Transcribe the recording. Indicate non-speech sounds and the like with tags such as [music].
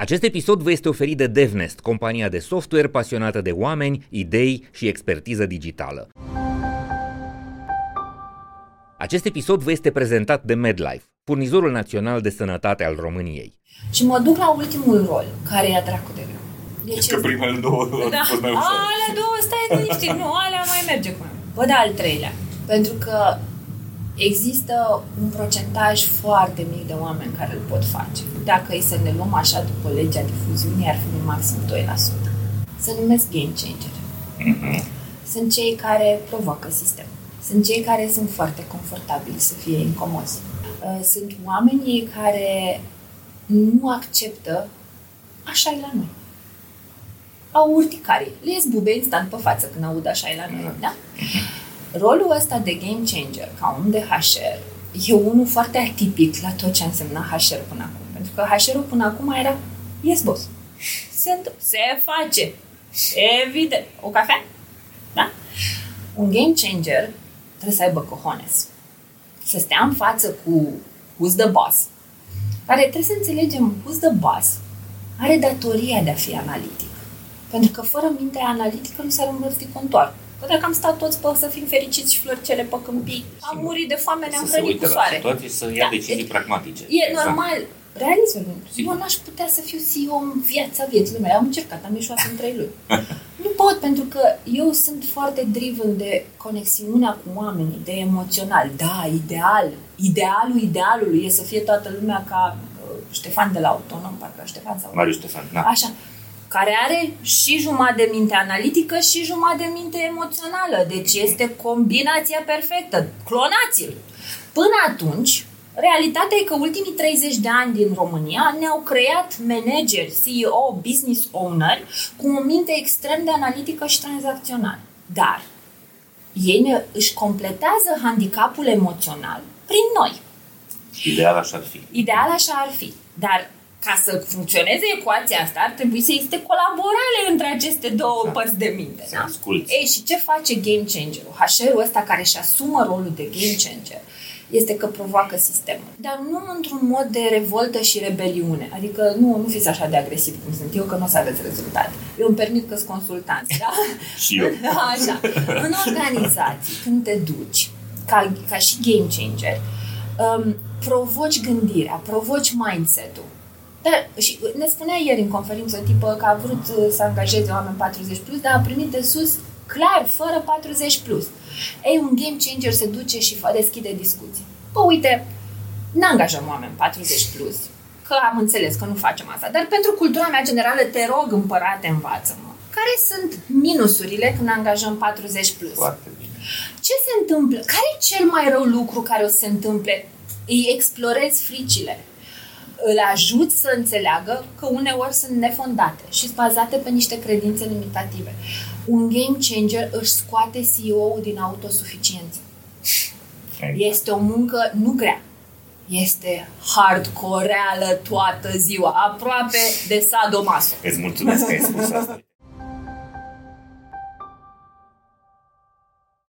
Acest episod vă este oferit de DevNest, compania de software pasionată de oameni, idei și expertiză digitală. Acest episod vă este prezentat de MedLife, furnizorul național de sănătate al României. Și mă duc la ultimul rol, care e dracu de greu. Deci că primele două da. fost mai ușor. Alea două, stai liniștit, nu, alea mai merge cu Bă, da, al treilea. Pentru că există un procentaj foarte mic de oameni care îl pot face. Dacă e să ne luăm așa după legea difuziunii, ar fi maxim 2%. Se numesc game changer. Mm-hmm. Sunt cei care provoacă sistemul. Sunt cei care sunt foarte confortabili să fie incomozi. Uh, sunt oamenii care nu acceptă așa e la noi. Au urticarii. Le ies bube instant pe față când aud așa e la noi, da? Rolul ăsta de game changer, ca un de HR, e unul foarte atipic la tot ce însemna HR până acum. Pentru că HR-ul până acum era yes, boss. Se, se face. Evident. O cafea? Da? Un game changer trebuie să aibă cojones. Să stea în față cu who's the boss, care trebuie să înțelegem who's the boss, are datoria de a fi analitic. Pentru că fără mintea analitică nu s-ar învârti contoarul. Că dacă am stat toți pe să fim fericiți și florcele pe câmpii, am murit de foame, ne-am hrănit cu soare. situații să ia da. decizii pragmatice. E exact. normal. Realism. Eu n-aș putea să fiu CEO în viața vieții mele. Am încercat, am ieșuat în trei luni. [laughs] nu pot, pentru că eu sunt foarte driven de conexiunea cu oamenii, de emoțional. Da, ideal. Idealul idealului e să fie toată lumea ca uh, Ștefan de la Autonom, parcă Ștefan sau... Marius Ștefan, da. Așa care are și jumătate de minte analitică și jumătate de minte emoțională. Deci este combinația perfectă. Clonați-l! Până atunci, realitatea e că ultimii 30 de ani din România ne-au creat manageri, CEO, business owner cu o minte extrem de analitică și tranzacțională. Dar ei ne, își completează handicapul emoțional prin noi. Ideal așa ar fi. Ideal așa ar fi. Dar ca să funcționeze ecuația asta, ar trebui să existe colaborare între aceste două da. părți de minte. Să da? asculți. Ei, și ce face game changer-ul? HR-ul ăsta care își asumă rolul de game changer este că provoacă sistemul. Dar nu într-un mod de revoltă și rebeliune. Adică nu, nu fiți așa de agresiv cum sunt eu, că nu o să aveți rezultate. Eu îmi permit că sunt consultant. Da? [laughs] și eu. [laughs] Așa. În organizații, când te duci, ca, ca și game changer, um, provoci gândirea, provoci mindset-ul dar și ne spunea ieri în conferință tipă că a vrut uh, să angajeze oameni 40 plus, dar a primit de sus clar, fără 40 plus. Ei, un game changer se duce și deschide discuții. Păi uite, nu angajăm oameni 40 plus, că am înțeles că nu facem asta, dar pentru cultura mea generală, te rog, împărate, învață-mă. Care sunt minusurile când angajăm 40 plus? Foarte bine. Ce se întâmplă? Care e cel mai rău lucru care o să se întâmple? Îi explorezi fricile îl ajut să înțeleagă că uneori sunt nefondate și sunt bazate pe niște credințe limitative. Un game changer își scoate CEO-ul din autosuficiență. Este o muncă nu grea. Este hardcore, reală toată ziua, aproape de sadomaso. Îți mulțumesc că ai spus asta.